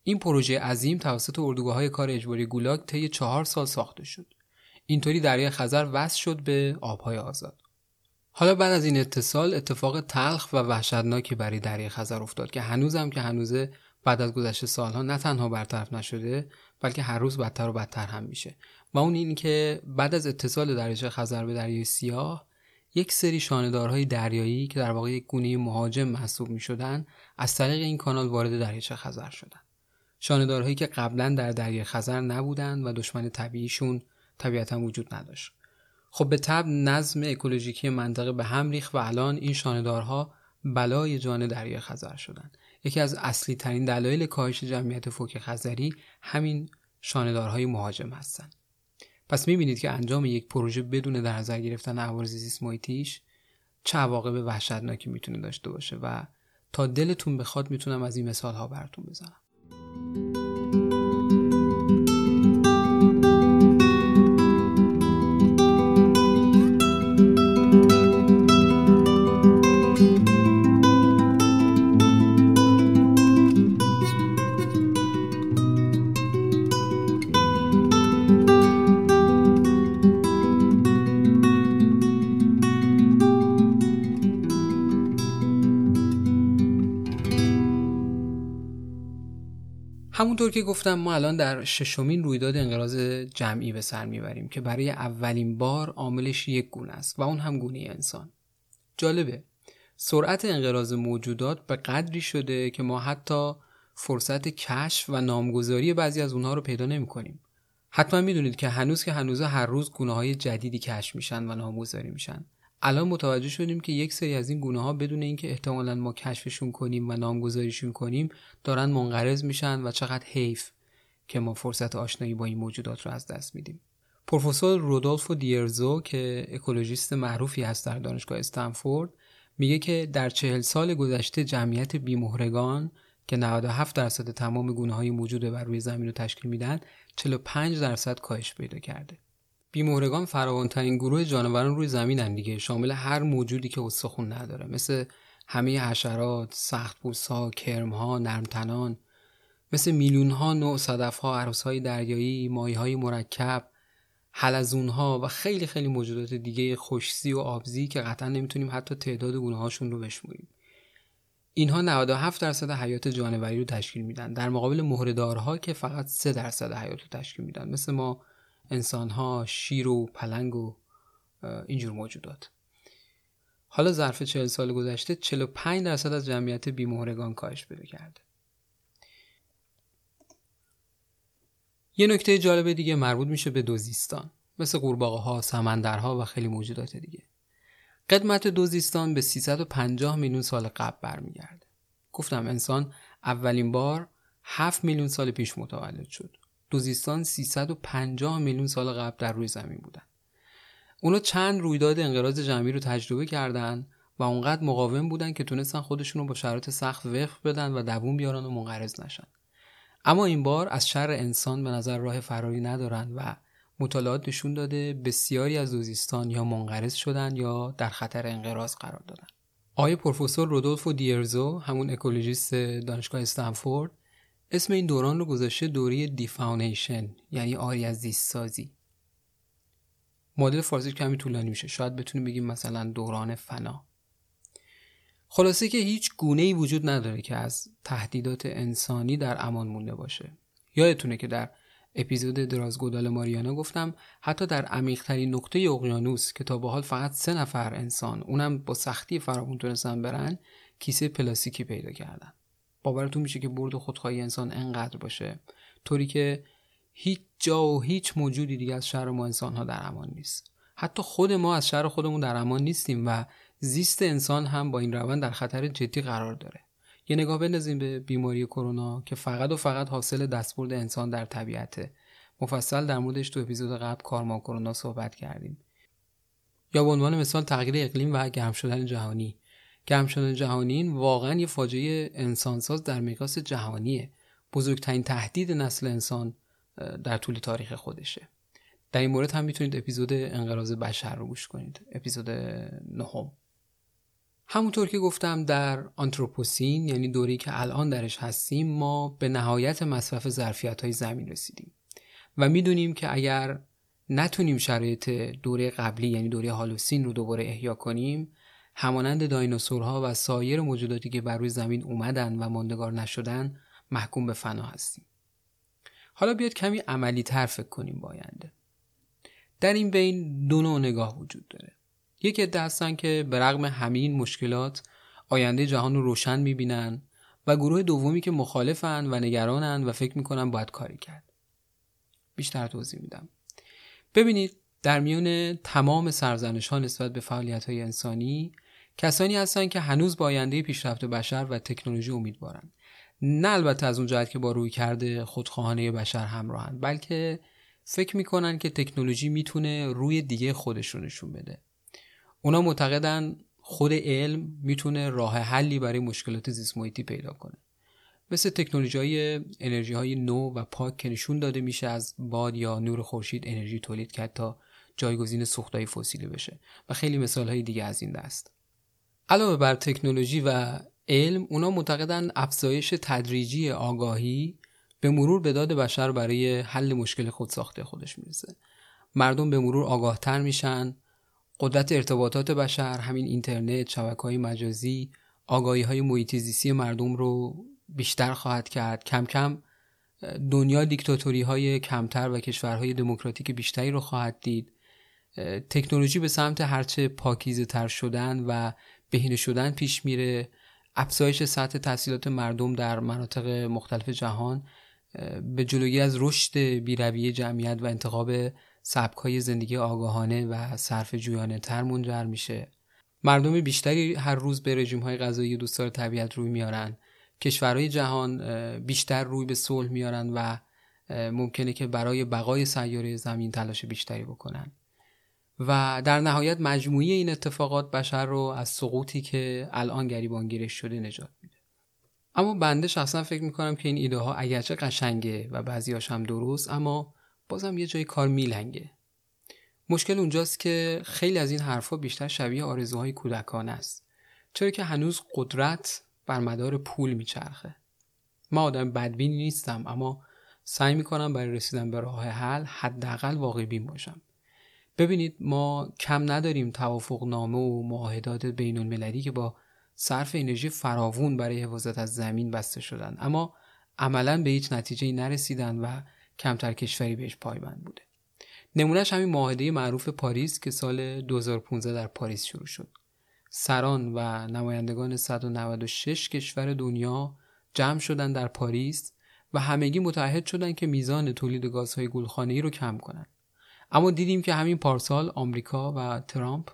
این پروژه عظیم توسط اردوگاه های کار اجباری گولاگ طی چهار سال ساخته شد. اینطوری دریای خزر وصل شد به آبهای آزاد. حالا بعد از این اتصال اتفاق تلخ و وحشتناکی برای دریای خزر افتاد که هنوزم که هنوزه بعد از گذشت سالها نه تنها برطرف نشده بلکه هر روز بدتر و بدتر هم میشه. و اون این که بعد از اتصال دریاچه خزر به دریای سیاه یک سری شاندارهای دریایی که در واقع یک گونه مهاجم محسوب می شدن از طریق این کانال وارد دریاچه خزر شدن. شاندارهایی که قبلا در دریای خزر نبودند و دشمن طبیعیشون طبیعتا وجود نداشت. خب به طب نظم اکولوژیکی منطقه به هم ریخت و الان این شاندارها بلای جان دریای خزر شدن. یکی از اصلی ترین دلایل کاهش جمعیت فوک خزری همین شاندارهای مهاجم هستند پس می‌بینید که انجام یک پروژه بدون در نظر گرفتن عوارض زیست محیطیش چه عواقب وحشتناکی می‌تونه داشته باشه و تا دلتون بخواد می‌تونم از این مثال ها براتون بزنم. همونطور که گفتم ما الان در ششمین رویداد انقراض جمعی به سر می‌بریم که برای اولین بار عاملش یک گونه است و اون هم گونه انسان جالبه سرعت انقراض موجودات به قدری شده که ما حتی فرصت کشف و نامگذاری بعضی از اونها رو پیدا نمی کنیم. حتما می‌دونید که هنوز که هنوز هر روز گونه های جدیدی کشف میشن و نامگذاری میشن. الان متوجه شدیم که یک سری از این گونه ها بدون اینکه احتمالا ما کشفشون کنیم و نامگذاریشون کنیم دارن منقرض میشن و چقدر حیف که ما فرصت آشنایی با این موجودات رو از دست میدیم. پروفسور رودولفو دیرزو که اکولوژیست معروفی هست در دانشگاه استنفورد میگه که در چهل سال گذشته جمعیت بیمهرگان که 97 درصد تمام گونه های موجود بر روی زمین رو تشکیل میدن 45 درصد کاهش پیدا کرده بیمهرگان فراوانترین گروه جانوران روی زمینن دیگه. شامل هر موجودی که استخون نداره. مثل همه حشرات، سختپوستها، کرمها، نرمتنان. مثل میلیون ها نوع صدف ها، عروس های دریایی، مایه های مرکب، حلزون ها و خیلی خیلی موجودات دیگه خوشسی و آبزی که قطعا نمی‌تونیم حتی تعداد گونه هاشون رو بشمریم. اینها 97 درصد حیات جانوری رو تشکیل میدن. در مقابل مهرهدارها که فقط 3 درصد حیات رو تشکیل میدن. مثل ما انسان ها شیر و پلنگ و اینجور موجودات حالا ظرف 40 سال گذشته 45 درصد از جمعیت بیمهرگان کاهش پیدا کرده یه نکته جالب دیگه مربوط میشه به دوزیستان مثل قورباغه ها، سمندرها و خیلی موجودات دیگه قدمت دوزیستان به 350 میلیون سال قبل برمیگرده. گفتم انسان اولین بار 7 میلیون سال پیش متولد شد. دوزیستان 350 میلیون سال قبل در روی زمین بودن. اونا چند رویداد انقراض جمعی رو تجربه کردن و اونقدر مقاوم بودن که تونستن خودشون رو با شرایط سخت وقف بدن و دووم بیارن و منقرض نشن. اما این بار از شر انسان به نظر راه فراری ندارن و مطالعات نشون داده بسیاری از دوزیستان یا منقرض شدن یا در خطر انقراض قرار دادن. آقای پروفسور رودولفو دیرزو همون اکولوژیست دانشگاه استنفورد اسم این دوران رو گذاشته دوره دیفاونیشن یعنی آری از زیست سازی. مدل فارسی کمی طولانی میشه. شاید بتونیم بگیم مثلا دوران فنا. خلاصه که هیچ گونه ای وجود نداره که از تهدیدات انسانی در امان مونده باشه. یادتونه که در اپیزود درازگودال ماریانا گفتم حتی در عمیقترین نقطه اقیانوس که تا به حال فقط سه نفر انسان اونم با سختی فراغون تونستن برن کیسه پلاستیکی پیدا کردن. باورتون میشه که برد خودخواهی انسان انقدر باشه. طوری که هیچ جا و هیچ موجودی دیگه از شهر ما انسان ها در امان نیست. حتی خود ما از شهر خودمون در امان نیستیم و زیست انسان هم با این روند در خطر جدی قرار داره. یه نگاه بندازیم به بیماری کرونا که فقط و فقط حاصل دستبرد انسان در طبیعته. مفصل در موردش تو اپیزود قبل کارما کرونا صحبت کردیم. یا به عنوان مثال تغییر اقلیم و گرم شدن جهانی. گرم شدن جهانی واقعا یه فاجعه انسانساز در مقیاس جهانیه. بزرگترین تهدید نسل انسان در طول تاریخ خودشه. در این مورد هم می‌تونید اپیزود انقراض بشر رو گوش کنید. اپیزود نهم. همونطور که گفتم در آنتروپوسین یعنی دوری که الان درش هستیم ما به نهایت مصرف ظرفیت های زمین رسیدیم. و می‌دونیم که اگر نتونیم شرایط دوره قبلی یعنی دوره هالوسین رو دوباره احیا کنیم همانند دایناسورها و سایر موجوداتی که بر روی زمین اومدن و ماندگار نشدن محکوم به فنا هستیم. حالا بیاد کمی عملی تر فکر کنیم باینده در این بین دو نوع نگاه وجود داره. یک عده هستن که به رغم همین مشکلات آینده جهان رو روشن می‌بینن و گروه دومی که مخالفن و نگرانن و فکر می‌کنن باید کاری کرد. بیشتر توضیح میدم. ببینید در میون تمام سرزنش ها نسبت به فعالیت های انسانی کسانی هستند که هنوز با آینده پیشرفت بشر و تکنولوژی امیدوارن نه البته از اون جهت که با روی کرده خودخواهانه بشر همراهن بلکه فکر می‌کنن که تکنولوژی می‌تونه روی دیگه خودش رو نشون بده. اونا معتقدن خود علم می‌تونه راه حلی برای مشکلات زیست پیدا کنه. مثل تکنولوژی های انرژی های نو و پاک که نشون داده میشه از باد یا نور خورشید انرژی تولید کرد تا جایگزین سوختهای فسیلی بشه. و خیلی مثال های دیگه از این دست. علاوه بر تکنولوژی و علم اونا معتقدن افزایش تدریجی آگاهی به مرور به داد بشر برای حل مشکل خود ساخته خودش می‌رسه. مردم به مرور آگاهتر میشن قدرت ارتباطات بشر همین اینترنت شبکه های مجازی آگاهی های مردم رو بیشتر خواهد کرد. کم کم دنیا دیکتاتوری های کمتر و کشورهای دموکراتیک بیشتری رو خواهد دید. تکنولوژی به سمت هرچه پاکیزه تر شدن و بهینه شدن پیش میره. افزایش سطح تحصیلات مردم در مناطق مختلف جهان به جلوگیری از رشد بیرویه جمعیت و انتخاب سبکای زندگی آگاهانه و صرف جویانه تر منجر میشه. مردم بیشتری هر روز به رژیم های غذایی دوستدار طبیعت روی میارن. کشورهای جهان بیشتر روی به صلح میارن و ممکنه که برای بقای سیاره زمین تلاش بیشتری بکنن. و در نهایت مجموعی این اتفاقات بشر رو از سقوطی که الان گریبانگیرش شده نجات میده. اما بنده شخصا فکر می‌کنم که این ایده ها اگرچه قشنگه و بعضیاش هم درست اما بازم یه جای کار میلنگه. مشکل اونجاست که خیلی از این حرفها بیشتر شبیه آرزوهای کودکان است. چرا که هنوز قدرت بر مدار پول میچرخه. من آدم بدبینی نیستم اما سعی می‌کنم برای رسیدن به راه حل حداقل واقع بین باشم. ببینید ما کم نداریم توافق نامه و معاهدات بین المللی که با صرف انرژی فراوون برای حفاظت از زمین بسته شدن. اما عملا به هیچ نتیجه نرسیدن و کمتر کشوری بهش پایبند بوده. نمونهش همین معاهده معروف پاریس که سال 2015 در پاریس شروع شد. سران و نمایندگان 196 کشور دنیا جمع شدن در پاریس و همگی متحد شدن که میزان تولید گازهای گلخانه‌ای رو کم کنند. اما دیدیم که همین پارسال آمریکا و ترامپ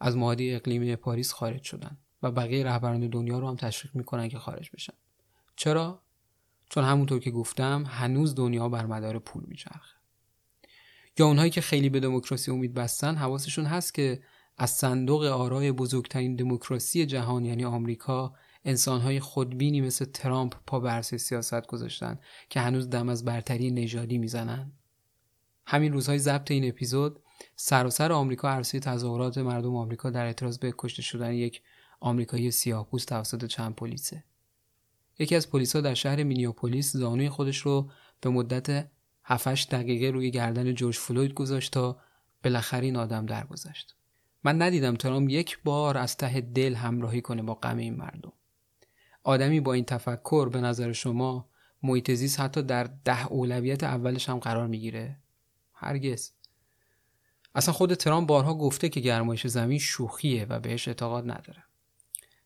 از معاهده اقلیمی پاریس خارج شدن و بقیه رهبران دنیا رو هم تشویق می‌کنن که خارج بشن. چرا؟ چون همونطور که گفتم هنوز دنیا بر مدار پول میچرخه. یا اونهایی که خیلی به دموکراسی امید بستن حواسشون هست که از صندوق آرای بزرگترین دموکراسی جهان یعنی آمریکا انسانهای خودبینی مثل ترامپ پا به سیاست گذاشتن که هنوز دم از برتری نژادی می‌زنن. همین روزهای ضبط این اپیزود سراسر آمریکا عرصه تظاهرات مردم آمریکا در اعتراض به کشته شدن یک آمریکایی سیاهپوست توسط چند پلیسه. یکی از پلیسا در شهر مینیوپولیس زانوی خودش رو به مدت 7 دقیقه روی گردن جورج فلوید گذاشت تا بالاخره این آدم درگذشت. من ندیدم ترام یک بار از ته دل همراهی کنه با غم این مردم. آدمی با این تفکر به نظر شما محیط حتی در ده اولویت اولش هم قرار می‌گیره؟ هرگز. اصلا خود ترام بارها گفته که گرمایش زمین شوخیه و بهش اعتقاد نداره.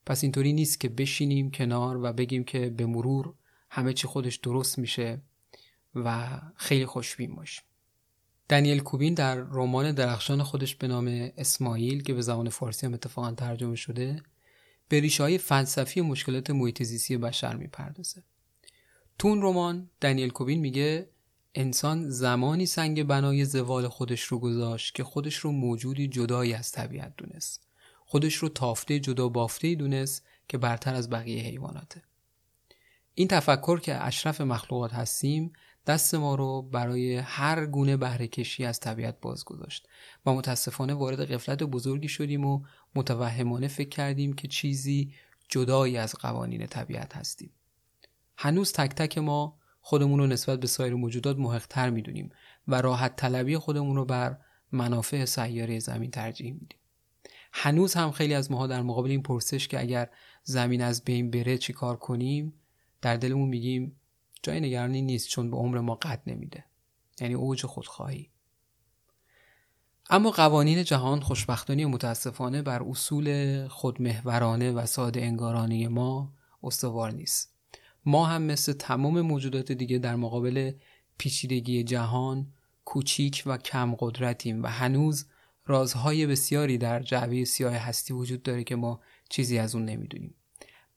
پس اینطوری نیست که بشینیم کنار و بگیم که به مرور همه چی خودش درست میشه و خیلی خوشبین باشیم. دنیل کوبین در رمان درخشان خودش به نام اسماعیل که به زبان فارسی هم اتفاقا ترجمه شده به ریشه های فلسفی مشکلات محیط زیستی بشر می‌پردازه. تو اون رمان دنیل کوبین میگه انسان زمانی سنگ بنای زوال خودش رو گذاشت که خودش رو موجودی جدایی از طبیعت دونست. خودش رو تافته جدا بافته دونست که برتر از بقیه حیواناته. این تفکر که اشرف مخلوقات هستیم دست ما رو برای هر گونه بهره کشی از طبیعت باز گذاشت. و متاسفانه وارد قفلت بزرگی شدیم و متوهمانه فکر کردیم که چیزی جدایی از قوانین طبیعت هستیم. هنوز تک تک ما خودمون رو نسبت به سایر موجودات محقتر می‌دونیم و راحت طلبی خودمون رو بر منافع سیاره زمین ترجیح میدیم. هنوز هم خیلی از ماها در مقابل این پرسش که اگر زمین از بین بره چی کار کنیم در دلمون میگیم جای نگرانی نیست چون به عمر ما قد نمیده. یعنی اوج خودخواهی. اما قوانین جهان خوشبختانه متاسفانه بر اصول خودمهورانه و ساده انگارانه ما استوار نیست. ما هم مثل تمام موجودات دیگه در مقابل پیچیدگی جهان کوچیک و کم قدرتیم و هنوز رازهای بسیاری در جعبه سیاه هستی وجود داره که ما چیزی از اون نمی‌دونیم.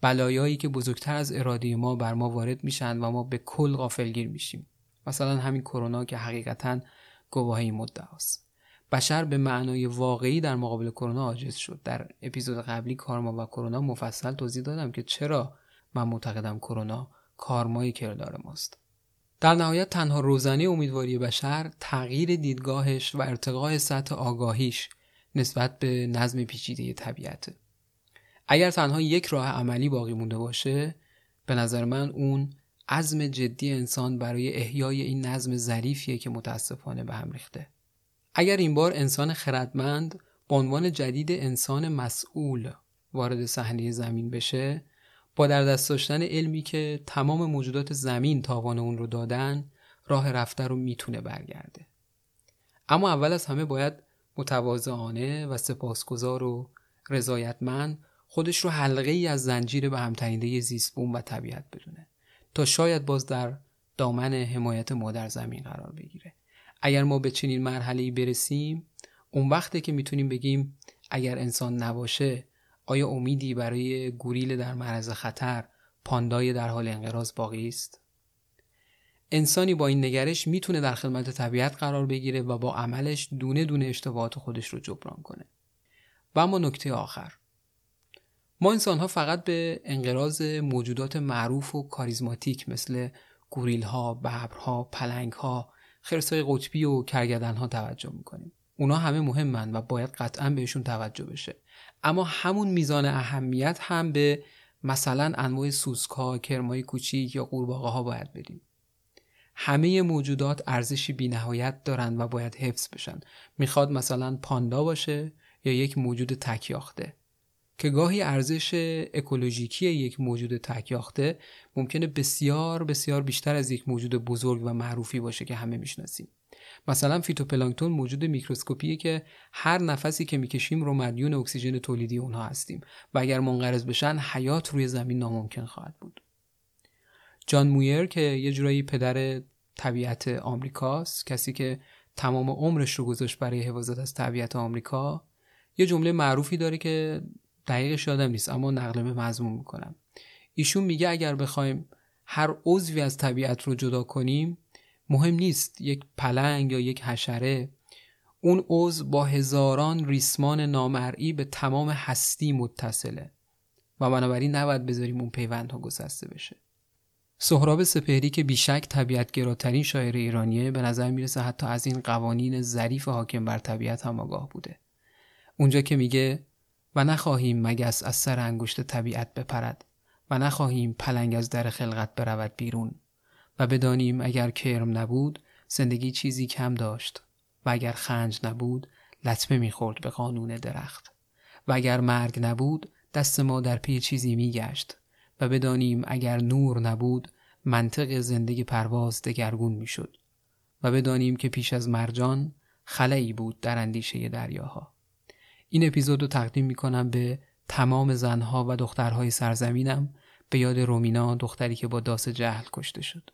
بلایایی که بزرگتر از اراده ما بر ما وارد میشن و ما به کل غافلگیر میشیم. مثلا همین کرونا که حقیقتا گواهی مدعاست. بشر به معنای واقعی در مقابل کرونا عاجز شد. در اپیزود قبلی کارما و کرونا مفصل توضیح دادم که چرا من معتقدم کرونا کارمای کردار ماست. در نهایت تنها روزنه امیدواری بشر تغییر دیدگاهش و ارتقاء سطح آگاهیش نسبت به نظم پیچیده طبیعته. اگر تنها یک راه عملی باقی مونده باشه به نظر من اون عزم جدی انسان برای احیای این نظم ظریفیه که متاسفانه به هم ریخته. اگر این بار انسان خردمند به عنوان جدید انسان مسئول وارد صحنه زمین بشه با در دست داشتن علمی که تمام موجودات زمین تاوان اون رو دادن راه رفته رو می‌تونه برگرده. اما اول از همه باید متواضعانه و سپاسگزار و رضایتمند خودش رو حلقه ای از زنجیر به همتنیده زیست بوم و طبیعت بدونه تا شاید باز در دامن حمایت مادر زمین قرار بگیره. اگر ما به چنین مرحله برسیم اون وقته که می‌تونیم بگیم اگر انسان نباشه آیا امیدی برای گوریل در معرض خطر پاندای در حال انقراض باقی است انسانی با این نگرش می‌تونه در خدمت طبیعت قرار بگیره و با عملش دونه دونه اشتباهات خودش رو جبران کنه و اما نکته آخر ما انسان ها فقط به انقراض موجودات معروف و کاریزماتیک مثل گوریل ها، ببرها، پلنگ ها، خرسای قطبی و کرگدن ها توجه می‌کنیم. اونا همه مهمن و باید قطعا بهشون توجه بشه. اما همون میزان اهمیت هم به مثلا انواع سوسکا، کرمای کوچیک یا قورباغه ها باید بدیم. همه موجودات ارزشی بینهایت دارند و باید حفظ بشن. می‌خواد مثلا پاندا باشه یا یک موجود تکیاخته. که گاهی ارزش اکولوژیکی یک موجود تکیاخته ممکنه بسیار بسیار بیشتر از یک موجود بزرگ و معروفی باشه که همه می‌شناسیم مثلا فیتوپلانکتون موجود میکروسکوپیه که هر نفسی که می‌کشیم رو مدیون اکسیژن تولیدی اونها هستیم و اگر منقرض بشن حیات روی زمین ناممکن خواهد بود. جان مویر که یه جورایی پدر طبیعت آمریکاست کسی که تمام عمرش رو گذاشت برای حفاظت از طبیعت آمریکا یه جمله معروفی داره که دقیقش یادم نیست اما نقلمه مضمون می‌کنم. ایشون میگه اگر بخوایم هر عضوی از طبیعت رو جدا کنیم مهم نیست یک پلنگ یا یک حشره. اون عضو با هزاران ریسمان نامرئی به تمام هستی متصله و بنابراین نباید بذاریم اون پیوندها گسسته بشه. سهراب سپهری که بیشک طبیعتگراترین شاعر ایرانیه به نظر می‌رسه حتی از این قوانین ظریف حاکم بر طبیعت هم آگاه بوده. اونجا که میگه و نخواهیم مگس از سر انگشت طبیعت بپرد و نخواهیم پلنگ از در خلقت برود بیرون. و بدانیم اگر کرم نبود زندگی چیزی کم داشت و اگر خنج نبود لطمه می‌خورد به قانون درخت. و اگر مرگ نبود دست ما در پی چیزی میگشت و بدانیم اگر نور نبود منطق زندگی پرواز دگرگون می‌شد و بدانیم که پیش از مرجان خلایی بود در اندیشه دریاها. این اپیزود رو تقدیم می‌کنم به تمام زنها و دخترهای سرزمینم به یاد رومینا دختری که با داس جهل کشته شد.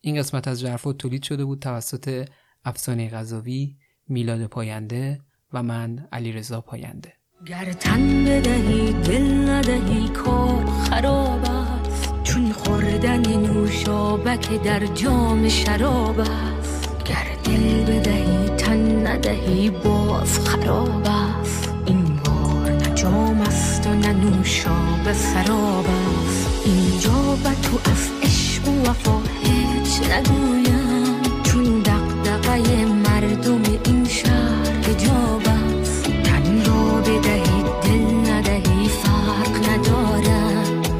این قسمت از جرفوت تولید شده بود توسط افسانه غذاوی میلاد پاینده و من علی رضا پاینده. گر تن بدهی دل ندهی کار خراب است. چون خوردن نوشابک در جام شراب است. گر دل بدهی تن ندهی باز خراب است. این بار نه جام است و نه نوشاب سراب است. اینجا به تو از عشق و وفا هیچ نگویم چون دقدقه مردم این شهر حجاب است تن را بدهی دل ندهی فرق نداره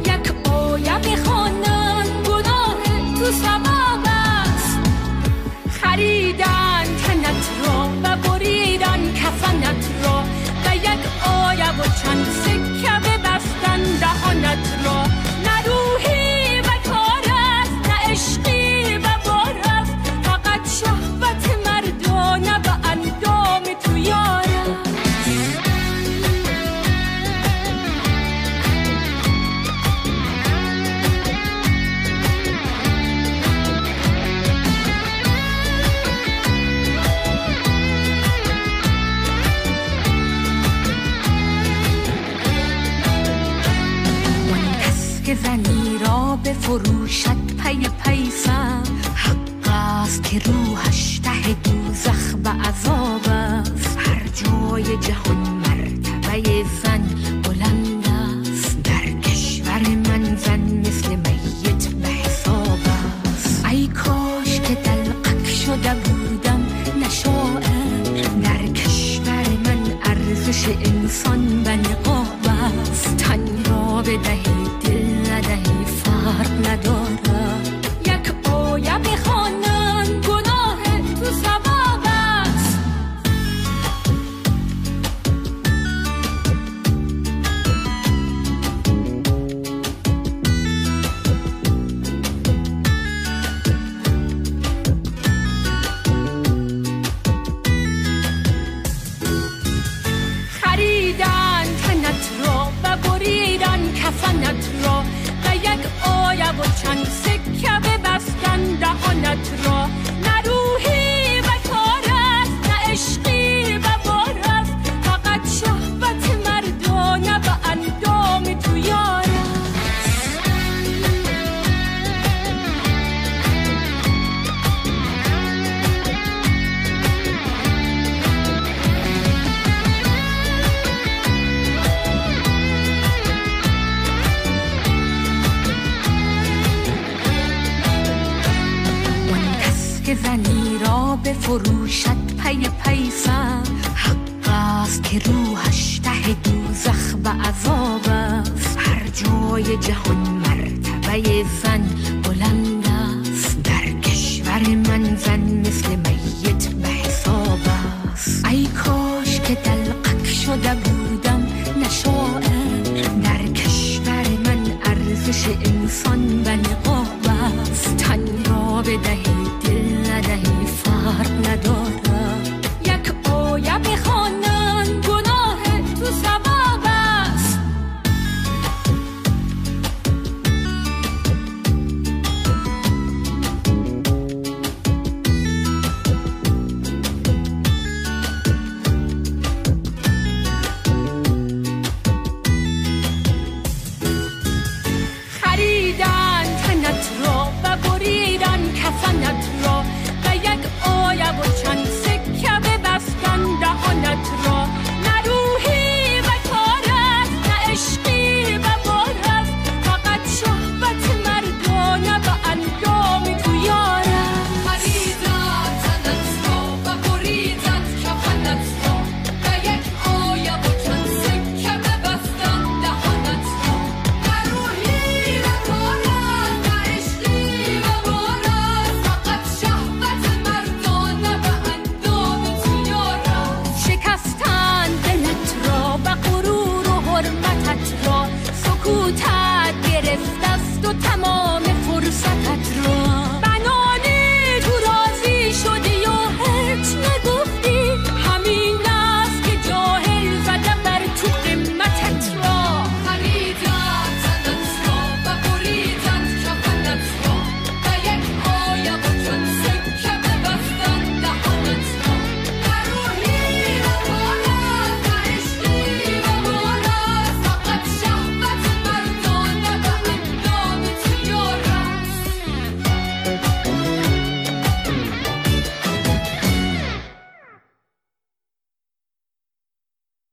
یک آیه بخوانن گناه تو سبب است خریدن تنت را و بریدن کفنت را و یک آیه و چند آیه